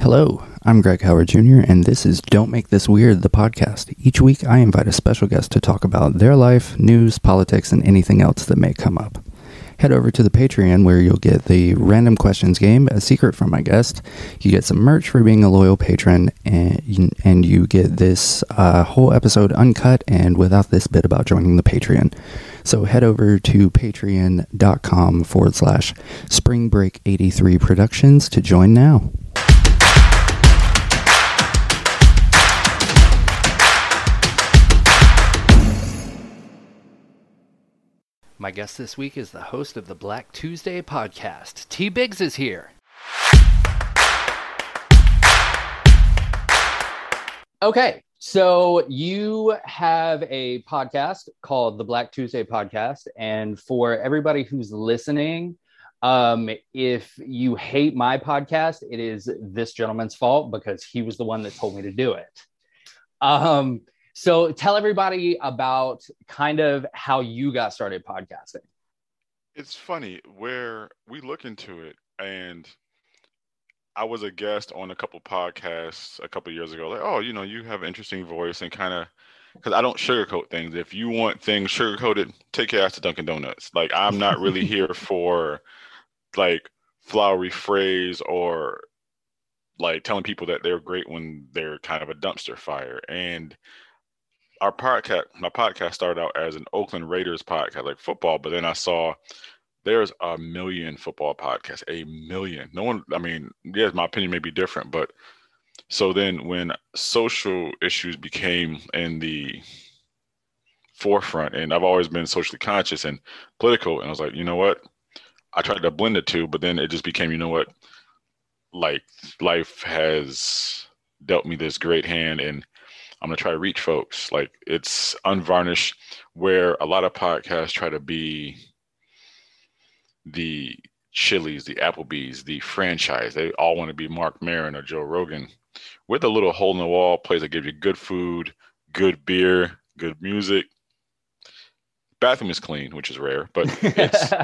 Hello, I'm Greg Howard Jr., and this is Don't Make This Weird, the podcast. Each week, I invite a special guest to talk about their life, news, politics, and anything else that may come up. Head over to the Patreon where you'll get the random questions game, a secret from my guest. You get some merch for being a loyal patron, and and you get this uh, whole episode uncut and without this bit about joining the Patreon. So head over to patreon.com forward slash spring break 83 productions to join now. My guest this week is the host of the Black Tuesday podcast. T Biggs is here. Okay, so you have a podcast called the Black Tuesday podcast, and for everybody who's listening, um, if you hate my podcast, it is this gentleman's fault because he was the one that told me to do it. Um, so tell everybody about kind of how you got started podcasting. It's funny where we look into it, and I was a guest on a couple podcasts a couple years ago. Like, oh, you know, you have an interesting voice and kind of because I don't sugarcoat things. If you want things sugarcoated, take your ass to Dunkin' Donuts. Like, I'm not really here for like flowery phrase or like telling people that they're great when they're kind of a dumpster fire. And our podcast, my podcast started out as an Oakland Raiders podcast, like football, but then I saw there's a million football podcasts, a million. No one, I mean, yes, my opinion may be different, but so then when social issues became in the forefront, and I've always been socially conscious and political, and I was like, you know what? I tried to blend the two, but then it just became, you know what? Like life has dealt me this great hand, and I'm gonna try to reach folks. Like it's unvarnished, where a lot of podcasts try to be the Chili's, the Applebee's, the franchise. They all want to be Marc Maron or Joe Rogan. With a little hole in the wall place that gives you good food, good beer, good music. Bathroom is clean, which is rare, but it's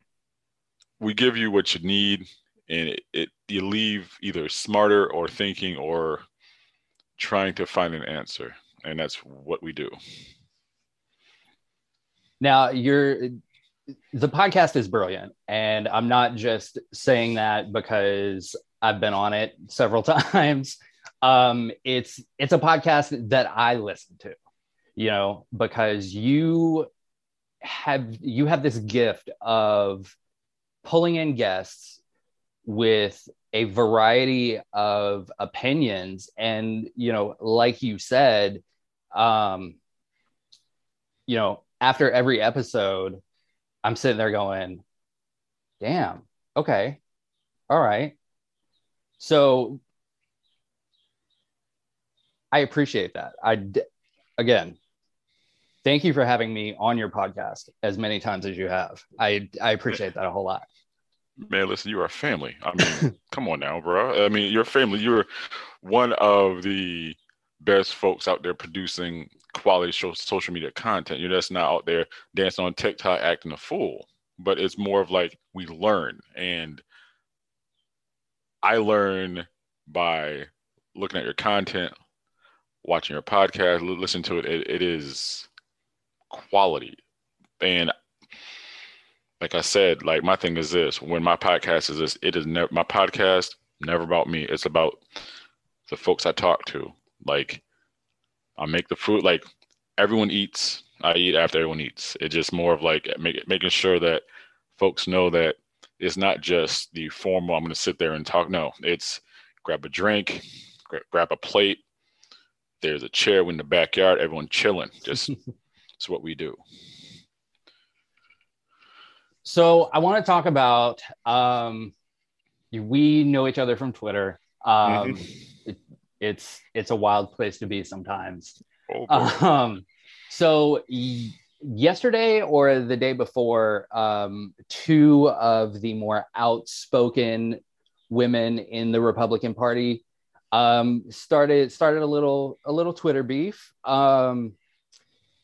we give you what you need and it, it you leave either smarter or thinking or trying to find an answer and that's what we do. Now you're the podcast is brilliant and i'm not just saying that because i've been on it several times. Um it's it's a podcast that i listen to you know because you have you have this gift of pulling in guests with a variety of opinions. And you know like you said um you know after every episode i'm sitting there going damn okay all right. So i appreciate that. I again thank you for having me on your podcast as many times as you have. I i appreciate that a whole lot man, listen, you are a family. I mean, come on now, bro. I mean, you're family. You're one of the best folks out there producing quality show, social media content. You're just not out there dancing on TikTok acting a fool, but it's more of like we learn. And I learn by looking at your content, watching your podcast, listen to it. It, it is quality. And like I said, like my thing is this: when my podcast is this, it is never my podcast never about me. It's about the folks I talk to. Like I make the food. Like everyone eats, I eat after everyone eats. It's just more of like make, making sure that folks know that it's not just the formal. I'm going to sit there and talk. No, it's grab a drink, gra- grab a plate. There's a chair in the backyard. Everyone chilling. Just it's what we do. So I want to talk about um, we know each other from Twitter. Um, mm-hmm. it, it's it's a wild place to be sometimes. Oh, um, so y- yesterday or the day before, um, two of the more outspoken women in the Republican Party um, started started a little a little Twitter beef. Um,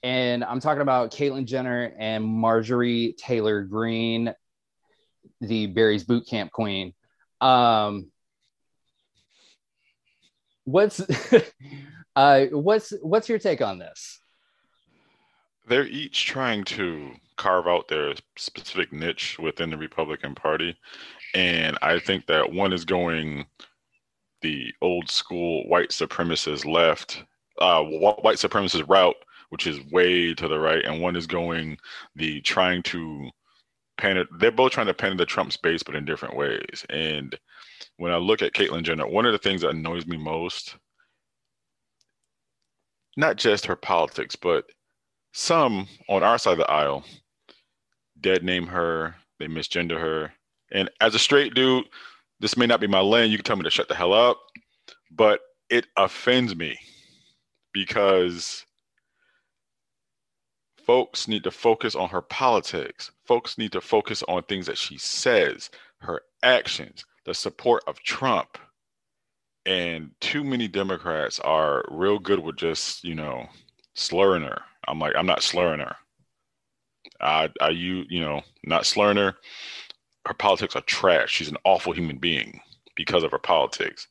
and I'm talking about Caitlyn Jenner and Marjorie Taylor Greene, the Barry's Boot Camp Queen. Um, what's uh, what's what's your take on this? They're each trying to carve out their specific niche within the Republican Party, and I think that one is going the old school white supremacist left, uh, white supremacist route, which is way to the right, and one is going the trying to pan it. They're both trying to pander the Trump's base, but in different ways. And when I look at Caitlyn Jenner, one of the things that annoys me most, not just her politics, but some on our side of the aisle dead name her, they misgender her. And as a straight dude, this may not be my lane. You can tell me to shut the hell up, but it offends me because folks need to focus on her politics. Folks need to focus on things that she says, her actions, the support of Trump. And too many Democrats are real good with just, you know, slurring her. I'm like, I'm not slurring her. I, I, you, you know, not slurring her. Her politics are trash. She's an awful human being because of her politics.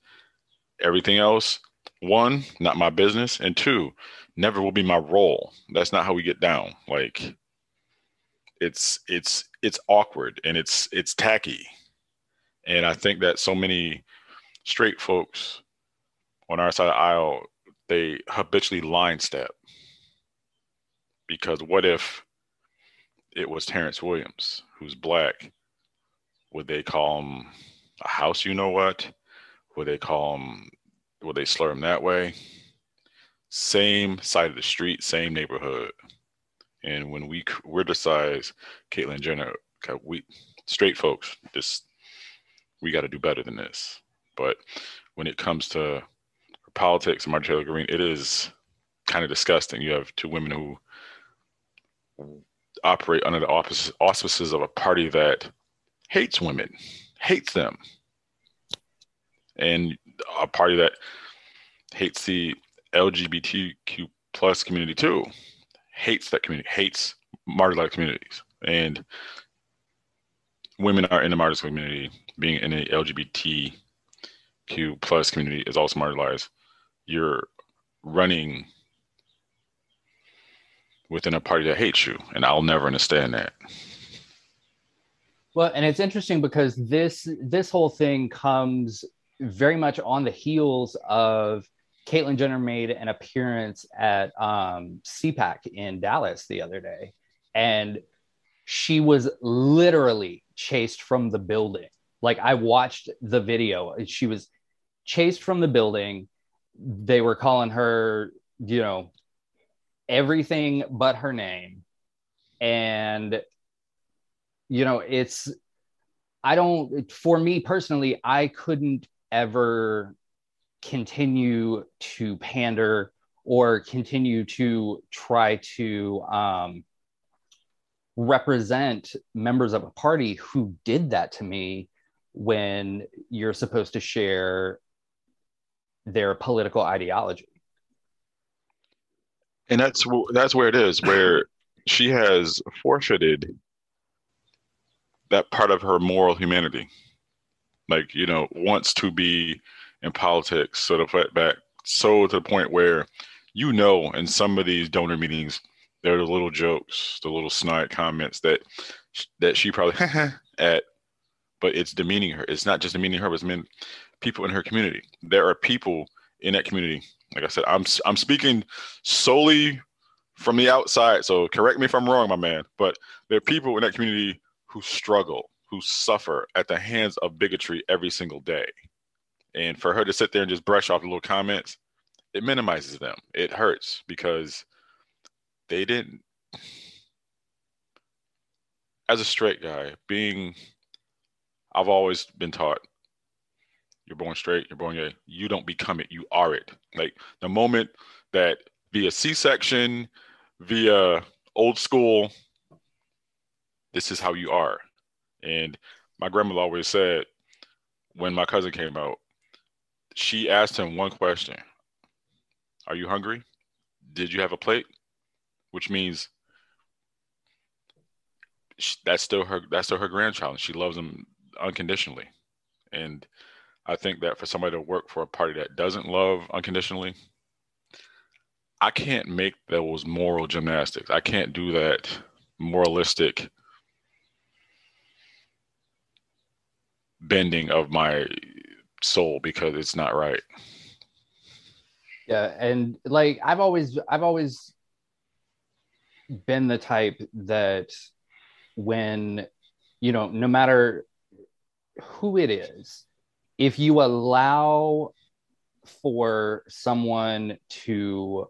Everything else, one, not my business, and two, never will be my role. That's not how we get down. Like, it's it's it's awkward and it's it's tacky, and I think that so many straight folks on our side of the aisle they habitually line step because what if it was Terrence Williams, who's black, would they call him a house? You know what? Would they call him? Would they slur him that way? Same side of the street, same neighborhood. And when we criticize Caitlyn Jenner, we straight folks, this we got to do better than this. But when it comes to politics and Marjorie Taylor Greene, it is kind of disgusting. You have two women who operate under the auspices of a party that hates women, hates them, and a party that hates the LGBTQ plus community too, hates that community, hates marginalized communities, and women are in the marginalized community. Being in the LGBTQ plus community is also marginalized. You're running within a party that hates you, and I'll never understand that. Well, and it's interesting because this this whole thing comes very much on the heels of Caitlyn Jenner made an appearance at um, CPAC in Dallas the other day, and she was literally chased from the building. Like I watched the video, she was chased from the building. They were calling her, you know, everything but her name. And, you know, it's, I don't, for me personally, I couldn't ever continue to pander or continue to try to um, represent members of a party who did that to me when you're supposed to share their political ideology. And that's that's where it is where she has forfeited that part of her moral humanity like you know wants to be in politics sort of put back so to the point where you know in some of these donor meetings there are the little jokes the little snide comments that that she probably uh-huh. at but it's demeaning her it's not just demeaning her but it's mean people in her community there are people in that community like I said, I'm I'm speaking solely from the outside. So correct me if I'm wrong, my man. But there are people in that community who struggle, who suffer at the hands of bigotry every single day. And for her to sit there and just brush off the little comments, it minimizes them. It hurts because they didn't. As a straight guy, being, I've always been taught you're born straight, you're born gay. You don't become it, you are it. Like the moment that via C section, via old school, this is how you are. And my grandmother always said, when my cousin came out, she asked him one question Are you hungry? Did you have a plate? Which means that's still her that's still her grandchild and she loves him unconditionally and I think that for somebody to work for a party that doesn't love unconditionally, I can't make those moral gymnastics. I can't do that moralistic bending of my soul because it's not right. Yeah, and like I've always I've always been the type that when you know no matter who it is if you allow for someone to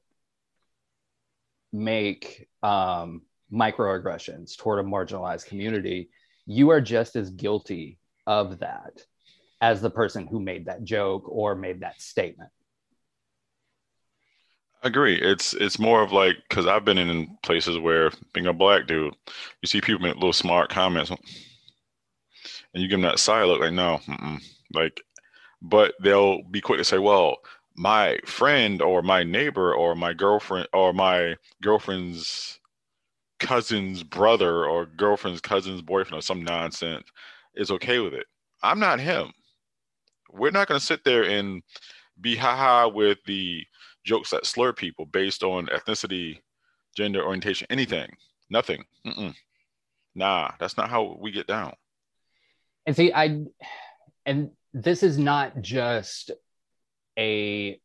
make um, microaggressions toward a marginalized community, you are just as guilty of that as the person who made that joke or made that statement. I agree. It's it's more of like because I've been in places where being a black dude, you see people make little smart comments, and you give them that side look like no, mm-mm. like, but they'll be quick to say, well, my friend or my neighbor or my girlfriend or my girlfriend's cousin's brother or girlfriend's cousin's boyfriend or some nonsense is okay with it. I'm not him. We're not going to sit there and be haha with the jokes that slur people based on ethnicity, gender orientation, anything. Nothing. Mm-mm. Nah, that's not how we get down. And see, I, and this is not just a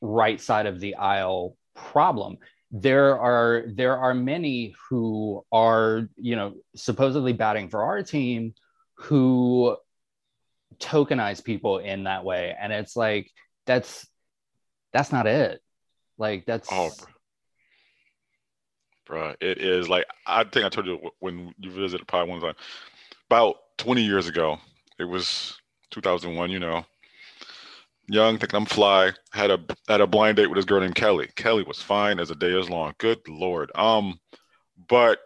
right side of the aisle problem there are there are many who are you know supposedly batting for our team who tokenize people in that way and it's like that's that's not it like that's oh bro it is like i think i told you when you visited pod one time about 20 years ago it was 2001 you know young, thinking I'm fly. Had a had a blind date with this girl named Kelly. Kelly was fine as a day is long. Good lord. Um, but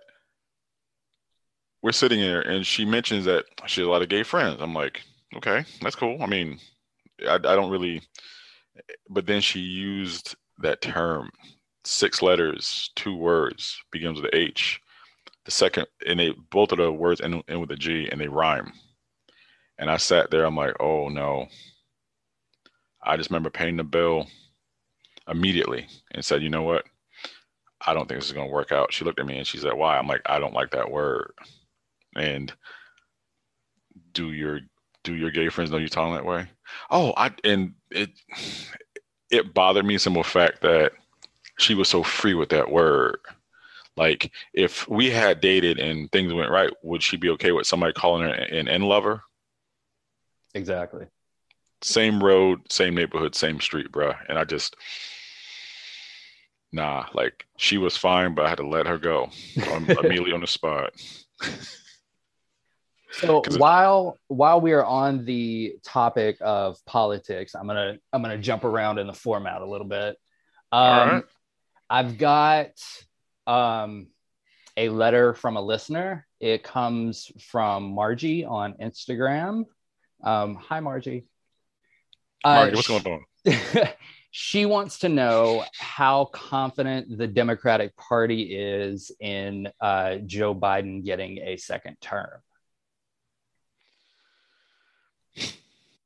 we're sitting here and she mentions that she has a lot of gay friends. I'm like, okay, that's cool. I mean, I, I don't really. But then she used that term, six letters, two words, begins with H. The second, and they both of the words end, end with a G, and they rhyme. And I sat there. I'm like, oh no I just remember paying the bill immediately and said, you know what? I don't think this is going to work out. She looked at me and she said, why? I'm like, I don't like that word. And do your do your gay friends know you talking that way? Oh, I and it it bothered me some fact that she was so free with that word. Like if we had dated and things went right, would she be okay with somebody calling her an N lover? Exactly same road, same neighborhood, same street, bruh. And I just, nah, like she was fine, but I had to let her go um, immediately on the spot. So while while we are on the topic of politics, I'm gonna I'm gonna jump around in the format a little bit. Um, I've got um, a letter from a listener. It comes from Margie on Instagram. Um, hi, Margie. Uh, what's going on? she wants to know how confident the Democratic Party is in uh, Joe Biden getting a second term.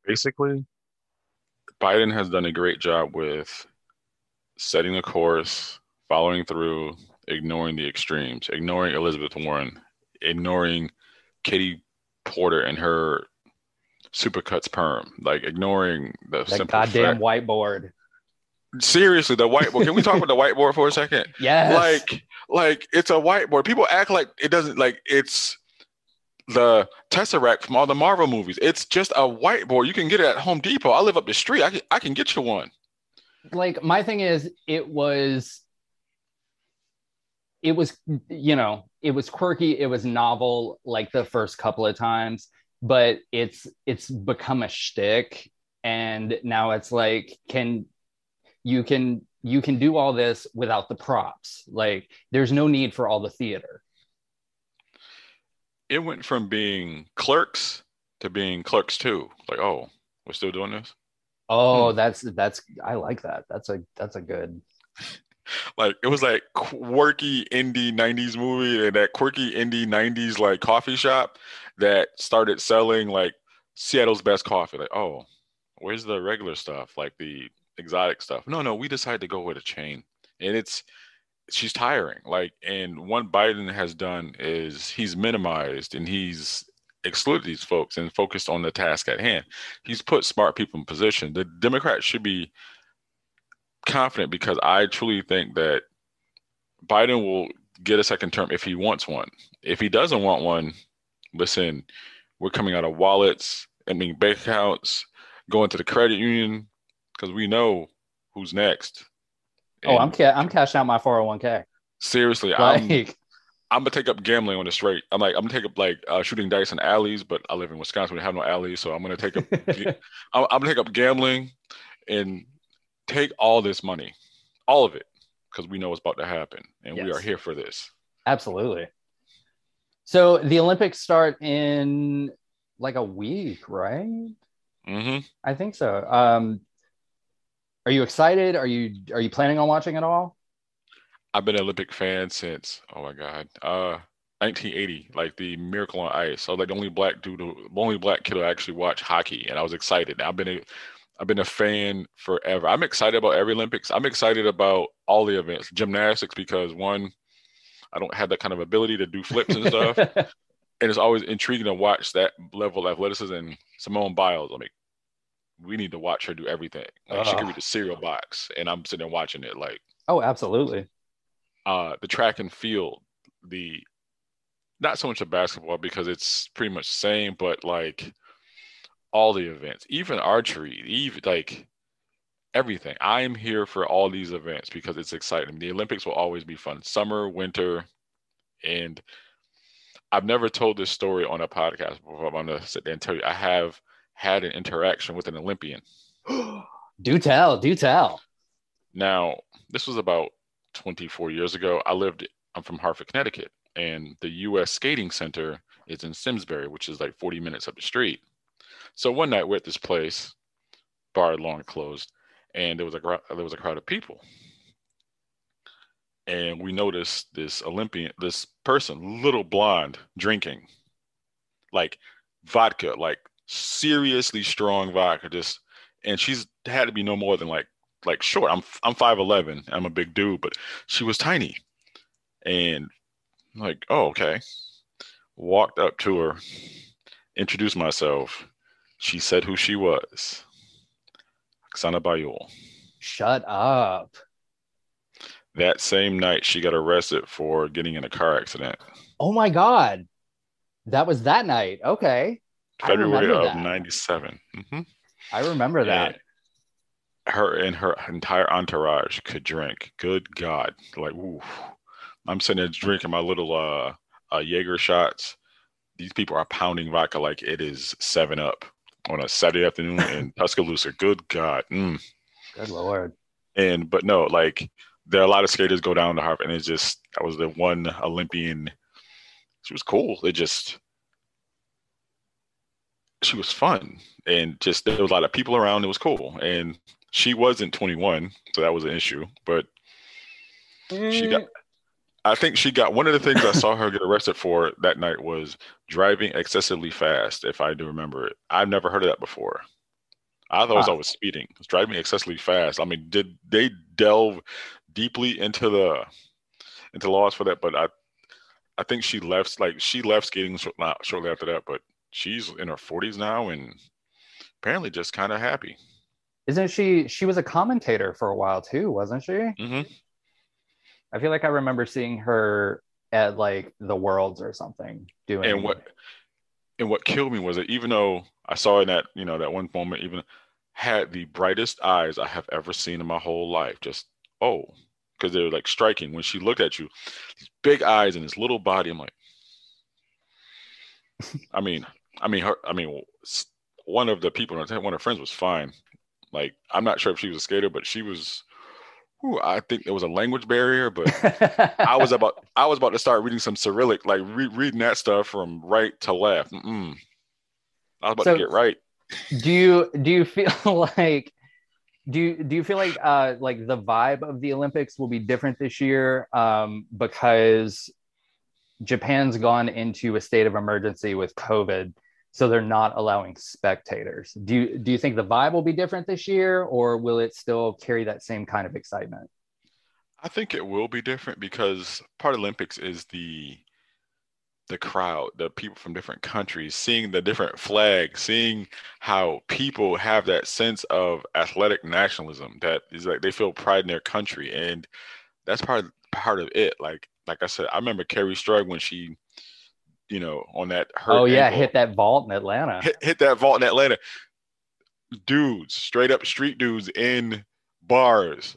Basically, Biden has done a great job with setting a course, following through, ignoring the extremes, ignoring Elizabeth Warren, ignoring Katie Porter and her supercuts perm, like ignoring the that simple goddamn fact. whiteboard. Seriously, the whiteboard. Can we talk about the whiteboard for a second? Yeah. Like, like it's a whiteboard. People act like it doesn't. Like it's the Tesseract from all the Marvel movies. It's just a whiteboard. You can get it at Home Depot. I live up the street. I can, I can get you one. Like my thing is, it was, it was, you know, it was quirky. It was novel. Like the first couple of times, but it's it's become a shtick, and now it's like, can you can you can do all this without the props? Like, there's no need for all the theater. It went from being clerks to being clerks too. Like, oh, we're still doing this. Oh, hmm. that's that's I like that. That's a that's a good like it was like quirky indie 90s movie and that quirky indie 90s like coffee shop that started selling like Seattle's best coffee. Like, oh, Where's the regular stuff, like the exotic stuff? No, no, we decided to go with a chain, and it's she's tiring. Like, and what Biden has done is he's minimized and he's excluded these folks and focused on the task at hand. He's put smart people in position. The Democrats should be confident because I truly think that Biden will get a second term if he wants one. If he doesn't want one, listen, we're coming out of wallets, I mean bank accounts, going to the credit union because we know who's next. Oh, I'm ca- I'm cashing out my 401k. Seriously, like, I'm I'm gonna take up gambling on the straight. I'm like I'm gonna take up like uh, shooting dice in alleys, but I live in Wisconsin. We have no alleys, so I'm gonna take up. I'm, I'm gonna take up gambling and take all this money, all of it, because we know what's about to happen, and yes. we are here for this. Absolutely. So the Olympics start in like a week, right? Mm-hmm. I think so. Um, are you excited? Are you are you planning on watching it all? I've been an Olympic fan since oh my god, uh, 1980, like the Miracle on Ice. I was like the only black dude, the only black kid who actually watched hockey, and I was excited. I've been a, I've been a fan forever. I'm excited about every Olympics. I'm excited about all the events, gymnastics because one, I don't have that kind of ability to do flips and stuff. and it's always intriguing to watch that level of athleticism. And Simone Biles, I mean, we need to watch her do everything. Like she can read the cereal box, and I'm sitting there watching it. Like, oh, absolutely. Uh, the track and field, the not so much the basketball because it's pretty much the same, but like all the events, even archery, even like everything. I am here for all these events because it's exciting. The Olympics will always be fun. Summer, winter, and I've never told this story on a podcast before. I'm gonna sit there and tell you I have had an interaction with an Olympian. do tell, do tell. Now, this was about 24 years ago. I lived, I'm from Hartford, Connecticut, and the US Skating Center is in Simsbury, which is like 40 minutes up the street. So one night we're at this place, bar long closed, and there was a there was a crowd of people, and we noticed this Olympian, this person, little blonde, drinking, like vodka, like seriously strong vodka, just, and she's had to be no more than like like short. I'm I'm five eleven. I'm a big dude, but she was tiny, and like, oh okay. Walked up to her, introduced myself she said who she was. Oksana Baiul. Shut up. That same night, she got arrested for getting in a car accident. Oh my God. That was that night. Okay. February of 97. Mm-hmm. I remember that. And her and her entire entourage could drink. Good God. Like, ooh. I'm sitting there drinking my little uh, uh Jaeger shots. These people are pounding vodka like it is seven up on a Saturday afternoon in Tuscaloosa. Good God. Mm. Good Lord. And, but no, like there are a lot of skaters go down to Hartford, and it's just, that was the one Olympian. She was cool. It just, she was fun. And just, there was a lot of people around. It was cool. And she wasn't 21, so that was an issue. But mm. she got, I think she got one of the things I saw her get arrested for that night was driving excessively fast, if I do remember it. I've never heard of that before. I thought huh. I was speeding. was driving excessively fast. I mean, did they delve deeply into the into laws for that? But I I think she left like she left skating shortly after that, but she's in her 40s now and apparently just kind of happy. Isn't she? She was a commentator for a while too, wasn't she? Mm-hmm. I feel like I remember seeing her at like the Worlds or something doing. And what and what killed me was that even though I saw in that you know that one moment, even had the brightest eyes I have ever seen in my whole life. Just oh, because they were like striking when she looked at you. These big eyes and this little body. I'm like, I mean, I mean her. I mean, one of the people, one of her friends was fine. Like I'm not sure if she was a skater, but she was Ooh, I think there was a language barrier, but I was about I was about to start reading some Cyrillic, like re- reading that stuff from right to left. Mm-mm. I was about so, to get right. Do you do you feel like do you do you feel like uh like the vibe of the Olympics will be different this year um because Japan's gone into a state of emergency with COVID. So they're not allowing spectators. Do you do you think the vibe will be different this year, or will it still carry that same kind of excitement? I think it will be different because part of Olympics is the the crowd, the people from different countries, seeing the different flags, seeing how people have that sense of athletic nationalism that is like they feel pride in their country, and that's part of, part of it. Like like I said, I remember Kerri Strug when she, you know, on that oh yeah, ankle, hit that vault in Atlanta, hit, hit that vault in Atlanta. Dudes, straight up street dudes in bars.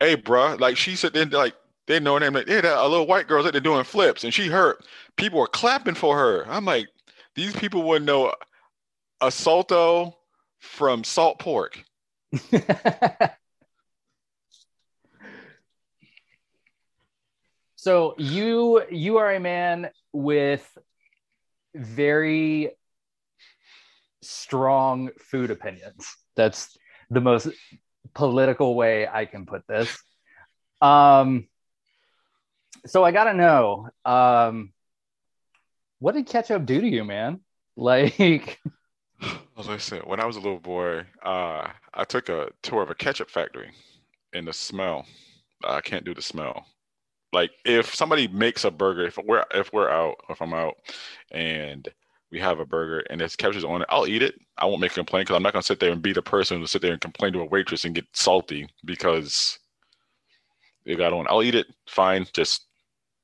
Hey, bruh, like she said, then like they know her name. Like, yeah, that a little white girl's out there doing flips, and she hurt. People were clapping for her. I'm like, these people wouldn't know a salto from salt pork. so you you are a man with very strong food opinions. That's the most political way I can put this. Um, so I gotta know, um, what did ketchup do to you, man? Like, as I said, when I was a little boy, uh, I took a tour of a ketchup factory, and the smell, I can't do the smell. Like, if somebody makes a burger, if we're if we're out, if I'm out, and we have a burger and there's ketchup on it, I'll eat it. I won't make a complaint because I'm not gonna sit there and be the person to sit there and complain to a waitress and get salty because it got on. I'll eat it, fine. Just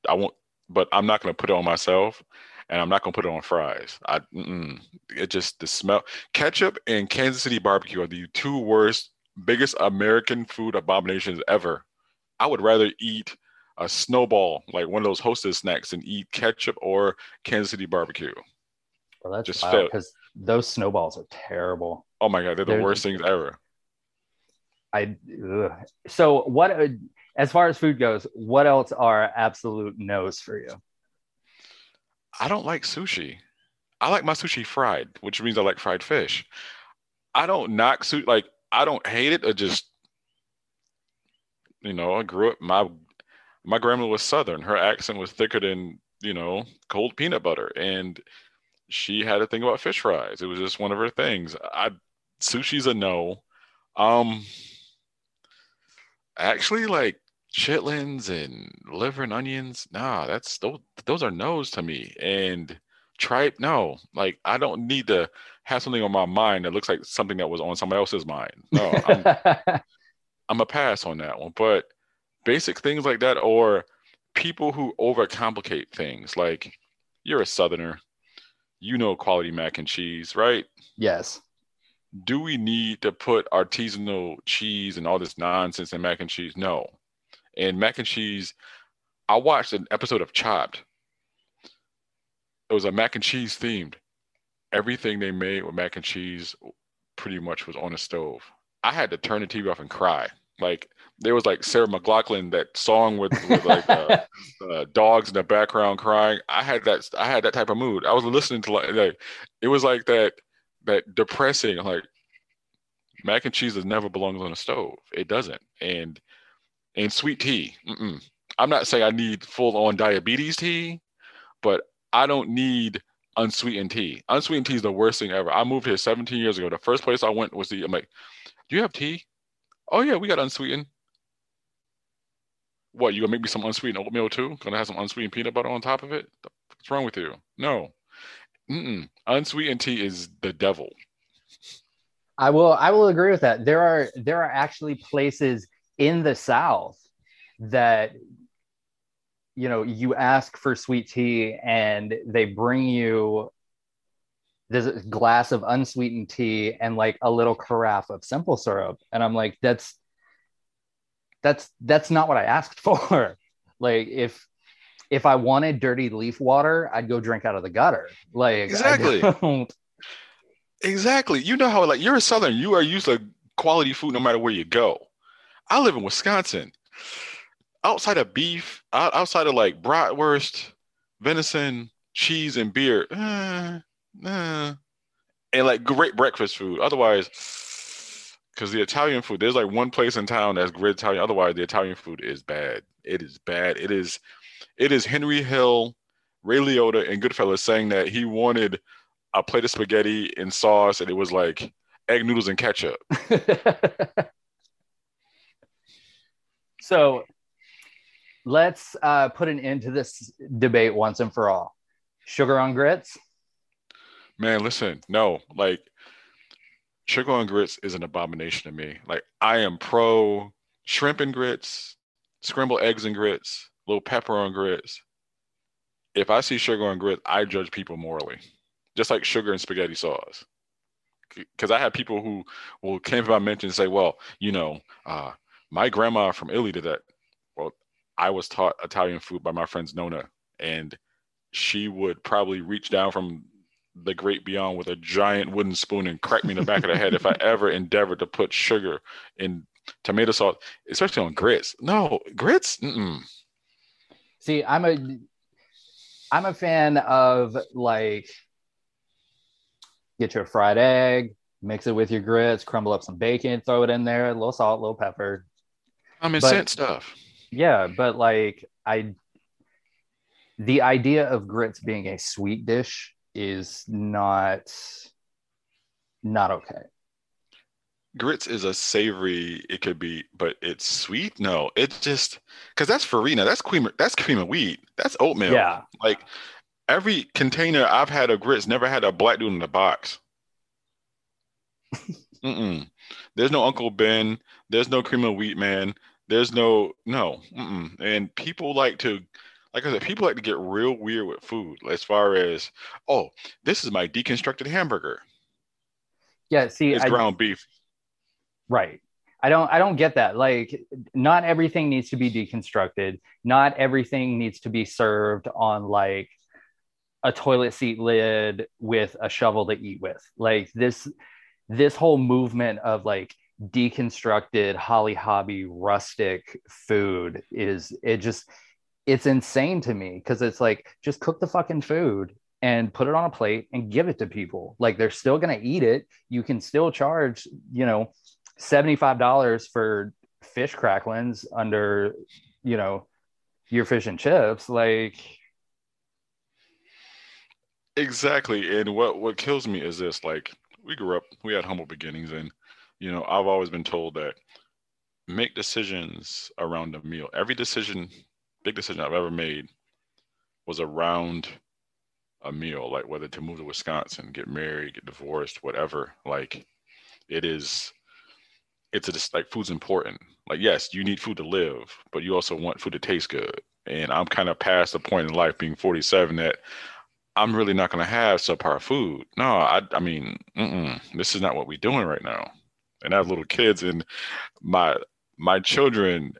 I won't, but I'm not going to put it on myself, and I'm not going to put it on fries. I it just the smell. Ketchup and Kansas City barbecue are the two worst, biggest American food abominations ever. I would rather eat a snowball, like one of those hostess snacks, and eat ketchup or Kansas City barbecue. Well, that's just because those snowballs are terrible. Oh my god, they're the they're, worst things ever. I ugh. so what? Uh, as far as food goes, what else are absolute no's for you? I don't like sushi. I like my sushi fried, which means I like fried fish. I don't knock sushi like I don't hate it or just you know, I grew up my my grandma was southern. Her accent was thicker than, you know, cold peanut butter and she had a thing about fish fries. It was just one of her things. I sushi's a no. Um actually like chitlins and liver and onions nah that's those those are no's to me and tripe no like i don't need to have something on my mind that looks like something that was on somebody else's mind no i'm, I'm a pass on that one but basic things like that or people who overcomplicate things like you're a southerner you know quality mac and cheese right yes do we need to put artisanal cheese and all this nonsense in mac and cheese no and mac and cheese. I watched an episode of Chopped. It was a mac and cheese themed. Everything they made with mac and cheese pretty much was on a stove. I had to turn the TV off and cry. Like there was like Sarah McLachlan, that song with, with like uh, uh, dogs in the background crying. I had that. I had that type of mood. I was listening to like, like it was like that that depressing like mac and cheese is never belongs on a stove. It doesn't. And and sweet tea. Mm-mm. I'm not saying I need full on diabetes tea, but I don't need unsweetened tea. Unsweetened tea is the worst thing ever. I moved here 17 years ago. The first place I went was the, I'm like, do you have tea? Oh, yeah, we got unsweetened. What, you gonna make me some unsweetened oatmeal too? Gonna have some unsweetened peanut butter on top of it? What's wrong with you? No. Mm-mm. Unsweetened tea is the devil. I will I will agree with that. There are there are actually places in the South that you know you ask for sweet tea and they bring you this glass of unsweetened tea and like a little carafe of simple syrup. And i'm like that's that's that's not what i asked for. Like if if i wanted dirty leaf water i'd go drink out of the gutter. Like exactly. exactly. You know how like you're a southern you are used to quality food no matter where you go. I live in Wisconsin. Outside of beef, outside of like bratwurst, venison, cheese, and beer, uh, uh, and like great breakfast food. Otherwise, because the Italian food, there's like one place in town that's great Italian. Otherwise, the Italian food is bad. It is bad. It is, it is Henry Hill, Ray Liotta, and Goodfellas saying that he wanted a plate of spaghetti and sauce, and it was like egg noodles and ketchup. so let's uh, put an end to this debate once and for all. Sugar on grits? Man, listen, no, like sugar on grits is an abomination to me. Like I am pro shrimp and grits, scrambled eggs and grits, little pepper on grits. If I see sugar on grits, I judge people morally, just like sugar and spaghetti sauce. Because I have people who will to my mention and say, "Well, you know, uh, my grandma from Italy did that." Well, I was taught Italian food by my friends Nona, and she would probably reach down from the great beyond with a giant wooden spoon and crack me in the back of the head if I ever endeavored to put sugar in tomato sauce, especially on grits. No, grits. Mm-mm. See, I'm a I'm a fan of like get your fried egg, mix it with your grits, crumble up some bacon, throw it in there, a little salt, a little pepper. I'm in scent stuff. Yeah, but like I the idea of grits being a sweet dish is not not okay. Grits is a savory. It could be, but it's sweet. No, it's just because that's farina. That's cream. That's cream of wheat. That's oatmeal. Yeah. Like every container I've had of grits never had a black dude in the box. Mm-mm. There's no Uncle Ben. There's no cream of wheat man. There's no no. Mm-mm. And people like to like I said, people like to get real weird with food as far as, oh, this is my deconstructed hamburger. Yeah, see, it's I, ground beef. Right. I don't I don't get that. Like not everything needs to be deconstructed. Not everything needs to be served on like a toilet seat lid with a shovel to eat with. Like this this whole movement of like deconstructed holly hobby rustic food is it just it's insane to me because it's like just cook the fucking food and put it on a plate and give it to people. Like they're still going to eat it. You can still charge, you know, $75 for fish cracklings under, you know, your fish and chips. Like Exactly. And what what kills me is this like we grew up, we had humble beginnings and you know, I've always been told that make decisions around a meal. Every decision big decision I've ever made was around a meal, like whether to move to Wisconsin, get married, get divorced, whatever. Like it is, it's just like food's important. Like, yes, you need food to live, but you also want food to taste good. And I'm kind of past the point in life being 47 that I'm really not going to have subpar food. No, I, I mean, this is not what we're doing right now. And I have little kids, and my my children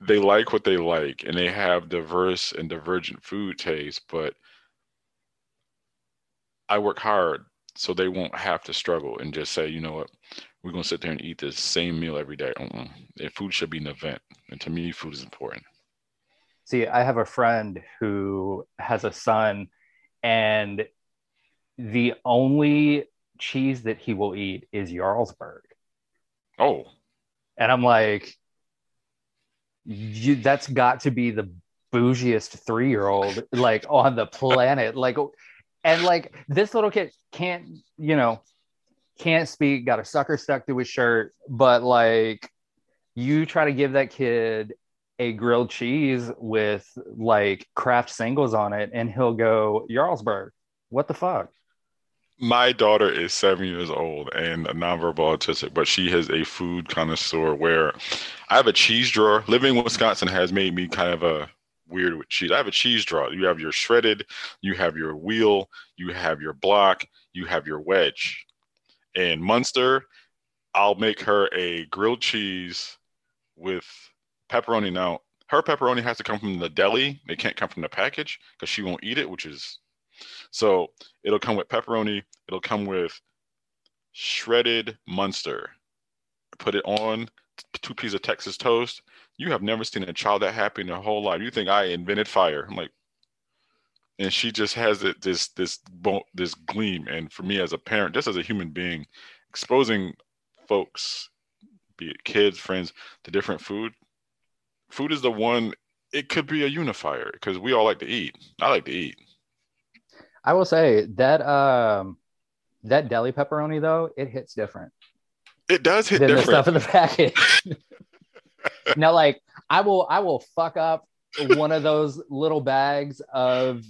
they like what they like and they have diverse and divergent food tastes, but I work hard so they won't have to struggle and just say, you know what, we're going to sit there and eat the same meal every day. Uh-uh. food should be an event. And to me, food is important. See, I have a friend who has a son, and the only cheese that he will eat is Jarlsberg. Oh. And I'm like, you, that's got to be the bougiest three year old like on the planet. Like, and like this little kid can't, you know, can't speak, got a sucker stuck to his shirt, but like you try to give that kid a grilled cheese with like Kraft singles on it, and he'll go Jarlsberg. What the fuck? My daughter is seven years old and a nonverbal autistic, but she has a food connoisseur where I have a cheese drawer. Living in Wisconsin has made me kind of a weird with cheese. I have a cheese drawer. You have your shredded, you have your wheel, you have your block, you have your wedge. And Munster, I'll make her a grilled cheese with pepperoni. Now, her pepperoni has to come from the deli. They can't come from the package because she won't eat it, which is so it'll come with pepperoni. It'll come with shredded Munster. Put it on two pieces of Texas toast. You have never seen a child that happy in their whole life. You think I invented fire? I'm like, and she just has it this this this gleam. And for me as a parent, just as a human being, exposing folks, be it kids, friends, to different food. Food is the one. It could be a unifier because we all like to eat. I like to eat. I will say that um that deli pepperoni though, it hits different It does hit than the different. stuff in the package. now, like I will I will fuck up one of those little bags of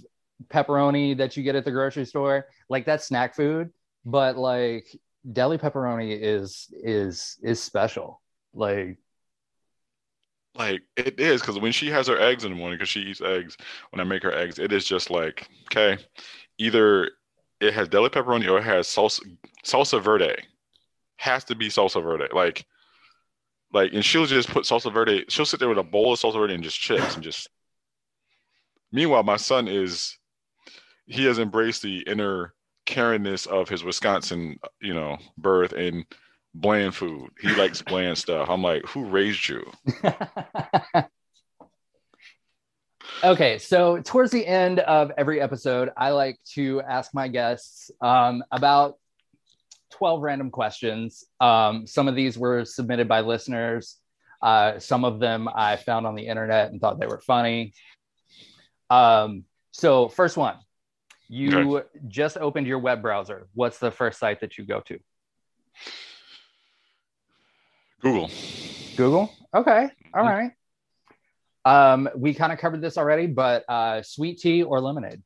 pepperoni that you get at the grocery store. Like that's snack food, but like deli pepperoni is is is special. Like Like it is because when she has her eggs in the morning, because she eats eggs, when I make her eggs, it is just like okay, either it has deli pepperoni or it has salsa salsa verde. Has to be salsa verde. Like, like, and she'll just put salsa verde. She'll sit there with a bowl of salsa verde and just chips and just. Meanwhile, my son is, he has embraced the inner Karenness of his Wisconsin, you know, birth and bland food. He likes bland stuff. I'm like, who raised you? okay, so towards the end of every episode, I like to ask my guests um, about 12 random questions. Um, some of these were submitted by listeners. Uh, some of them I found on the internet and thought they were funny. Um, so, first one you just opened your web browser. What's the first site that you go to? Google. Google. Okay. All right. Um, we kind of covered this already, but uh, sweet tea or lemonade?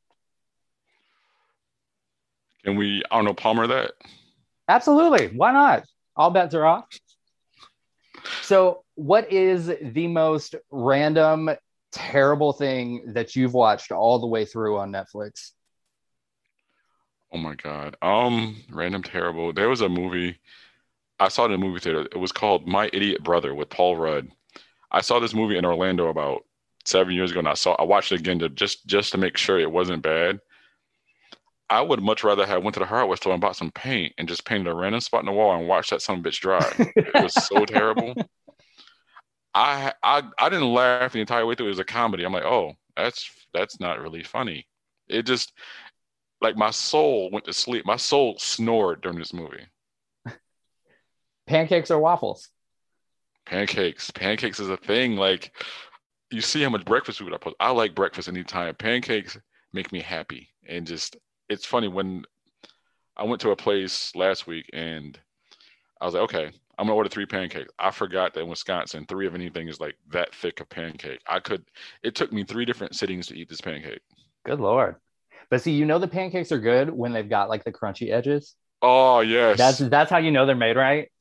Can we Arnold Palmer that? Absolutely. Why not? All bets are off. So, what is the most random, terrible thing that you've watched all the way through on Netflix? Oh my god. Um, random terrible. There was a movie I saw it in a movie theater. It was called My Idiot Brother with Paul Rudd. I saw this movie in Orlando about seven years ago, and I saw I watched it again to just just to make sure it wasn't bad. I would much rather have went to the hardware store and bought some paint and just painted a random spot in the wall and watched that son of a bitch dry. It was so terrible. I I I didn't laugh the entire way through. It was a comedy. I'm like, oh, that's that's not really funny. It just like my soul went to sleep. My soul snored during this movie. Pancakes or waffles? Pancakes. Pancakes is a thing. Like you see how much breakfast food I put. I like breakfast anytime. Pancakes make me happy. And just it's funny when I went to a place last week and I was like, okay, I'm gonna order three pancakes. I forgot that in Wisconsin, three of anything is like that thick of pancake. I could it took me three different sittings to eat this pancake. Good lord. But see, you know the pancakes are good when they've got like the crunchy edges. Oh yes. That's that's how you know they're made right.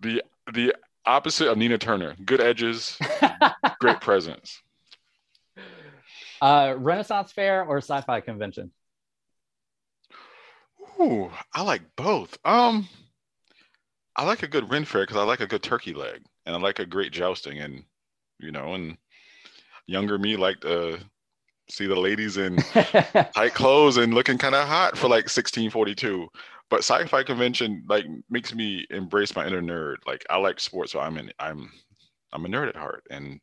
the the opposite of Nina Turner. Good edges, great presence. uh, Renaissance Fair or Sci-Fi Convention? Ooh, I like both. Um, I like a good Ren fair because I like a good turkey leg, and I like a great jousting, and you know, and younger me liked to see the ladies in tight clothes and looking kind of hot for like 1642. But sci-fi convention like makes me embrace my inner nerd. Like I like sports, so I'm in. I'm I'm a nerd at heart, and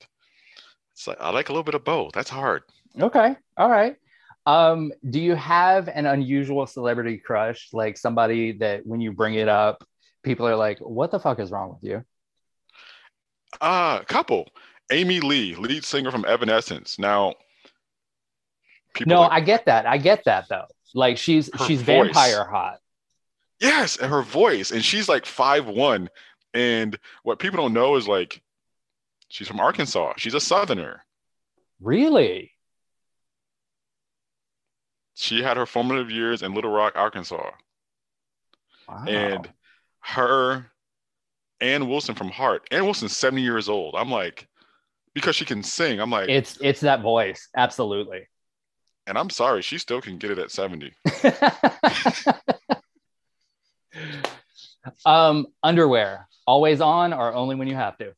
it's like I like a little bit of both. That's hard. okay, all right. Um, do you have an unusual celebrity crush, like somebody that when you bring it up, people are like, "What the fuck is wrong with you?" Uh, couple. Amy Lee, lead singer from Evanescence. Now, people No, like- I get that. I get that though. Like she's she's voice. vampire hot. yes, and her voice, and she's like five one. And what people don't know is like, she's from Arkansas. She's a Southerner. Really? She had her formative years in Little Rock, Arkansas, Wow. and her, Ann Wilson from Heart. Ann Wilson's seventy years old. I'm like, because she can sing. I'm like, it's it's that voice. Absolutely. And I'm sorry, she still can get it at seventy. um, underwear always on or only when you have to?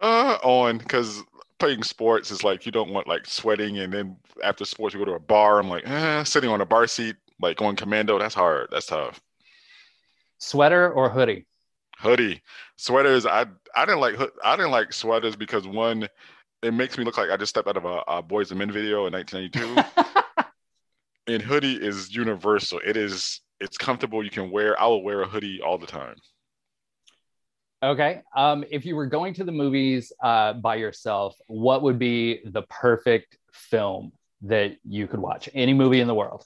Uh, on because playing sports is like you don't want like sweating, and then after sports you go to a bar. I'm like, eh, sitting on a bar seat, like going commando. That's hard. That's tough. Sweater or hoodie? Hoodie, sweaters. I I didn't like I didn't like sweaters because one, it makes me look like I just stepped out of a, a Boyz II Men video in 1992. and hoodie is universal. It is. It's comfortable. You can wear. I will wear a hoodie all the time. Okay. Um, if you were going to the movies uh, by yourself, what would be the perfect film that you could watch? Any movie in the world?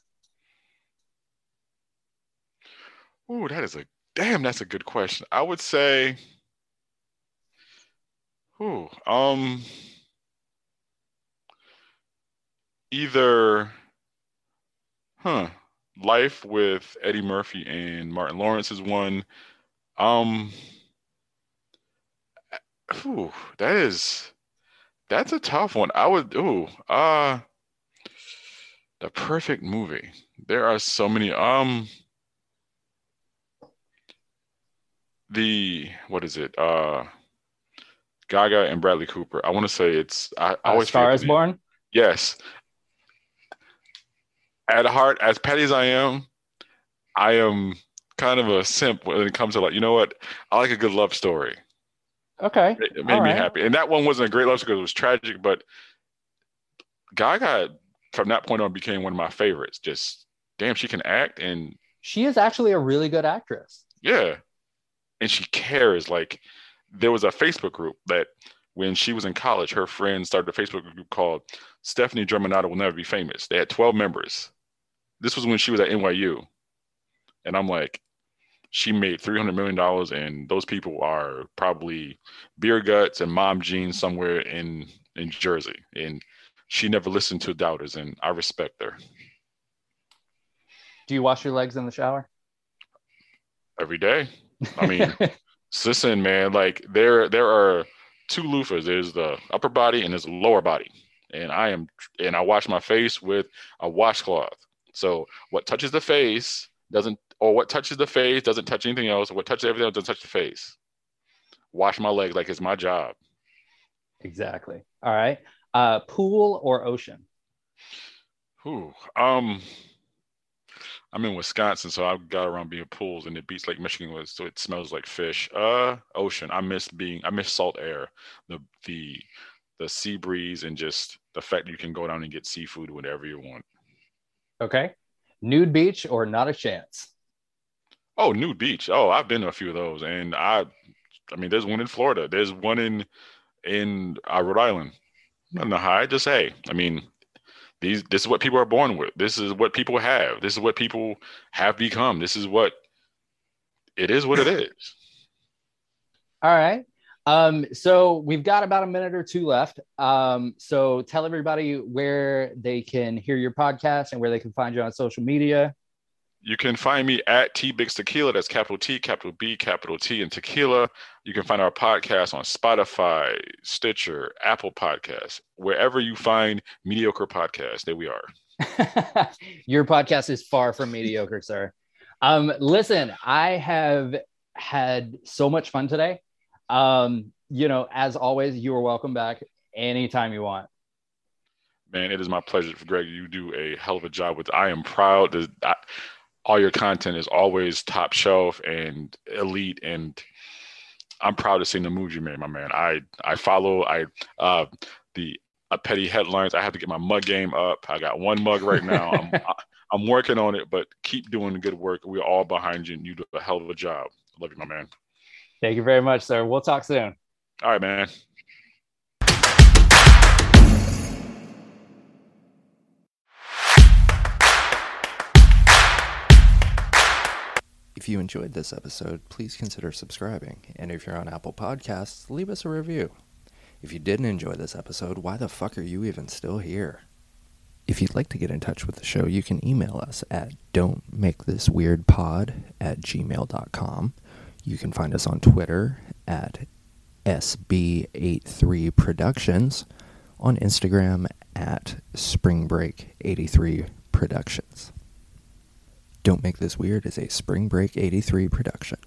Ooh, that is a damn. That's a good question. I would say. Ooh, um, either, huh? Life with Eddie Murphy and Martin Lawrence is one. Um, ooh, that is that's a tough one. I would ooh, uh the perfect movie. There are so many um the what is it? Uh Gaga and Bradley Cooper. I want to say it's I, I always uh, Star is Born. Yes. At heart, as petty as I am, I am kind of a simp when it comes to like, you know what? I like a good love story. Okay. It, it made All me right. happy. And that one wasn't a great love story because it was tragic, but Gaga from that point on became one of my favorites. Just damn, she can act and she is actually a really good actress. Yeah. And she cares. Like there was a Facebook group that when she was in college, her friends started a Facebook group called Stefani Germanotta Will Never Be Famous. They had 12 members. This was when she was at NYU. And I'm like, she made $300 million and those people are probably beer guts and mom jeans somewhere in, in Jersey. And she never listened to doubters and I respect her. Do you wash your legs in the shower? Every day. I mean, listen, man, like there, there are two loofahs. There's the upper body and there's the lower body. And I am, and I wash my face with a washcloth. So what touches the face doesn't or what touches the face doesn't touch anything else. What touches everything else doesn't touch the face. Wash my legs like it's my job. Exactly. All right. Uh, pool or ocean? Ooh, um, I'm in Wisconsin, so I've got around being pools, and the beach Lake Michigan was, so it smells like fish. Uh, ocean. I miss being, I miss salt air, the the the sea breeze, and just the fact that you can go down and get seafood whenever you want. Okay. Nude beach or not a chance? Oh, nude beach. Oh, I've been to a few of those, and I, I mean, there's one in Florida. There's one in in uh, Rhode Island. Nothing to hide. Just hey, I mean, these. This is what people are born with. This is what people have. This is what people have become. This is what it is. What it is. All right. Um, so we've got about a minute or two left. Um, so tell everybody where they can hear your podcast and where they can find you on social media. You can find me at T Biggs Tequila. That's capital T, capital B, capital T, and tequila. You can find our podcast on Spotify, Stitcher, Apple Podcasts, wherever you find mediocre podcasts. There we are. Your podcast is far from mediocre, sir. Um, listen, I have had so much fun today. Um, you know, as always, you are welcome back anytime you want. Man, it is my pleasure, Greg. You do a hell of a job with. I am proud that I, all your content is always top shelf and elite, and I'm proud to see the moves you made, my man. I I follow I uh the uh, petty headlines. I have to get my mug game up. I got one mug right now. I'm I'm working on it, but keep doing the good work. We're all behind you, and you do a hell of a job. Love you, my man. Thank you very much, sir. We'll talk soon. All right, man. If you enjoyed this episode, please consider subscribing. And if you're on Apple Podcasts, leave us a review. If you didn't enjoy this episode, why the fuck are you even still here? If you'd like to get in touch with the show, you can email us at don'tmakethisweirdpod at gmail.com. You can find us on Twitter at SB83Productions, on Instagram at SpringBreak83Productions. Don't Make This Weird is a Spring Break 83 production.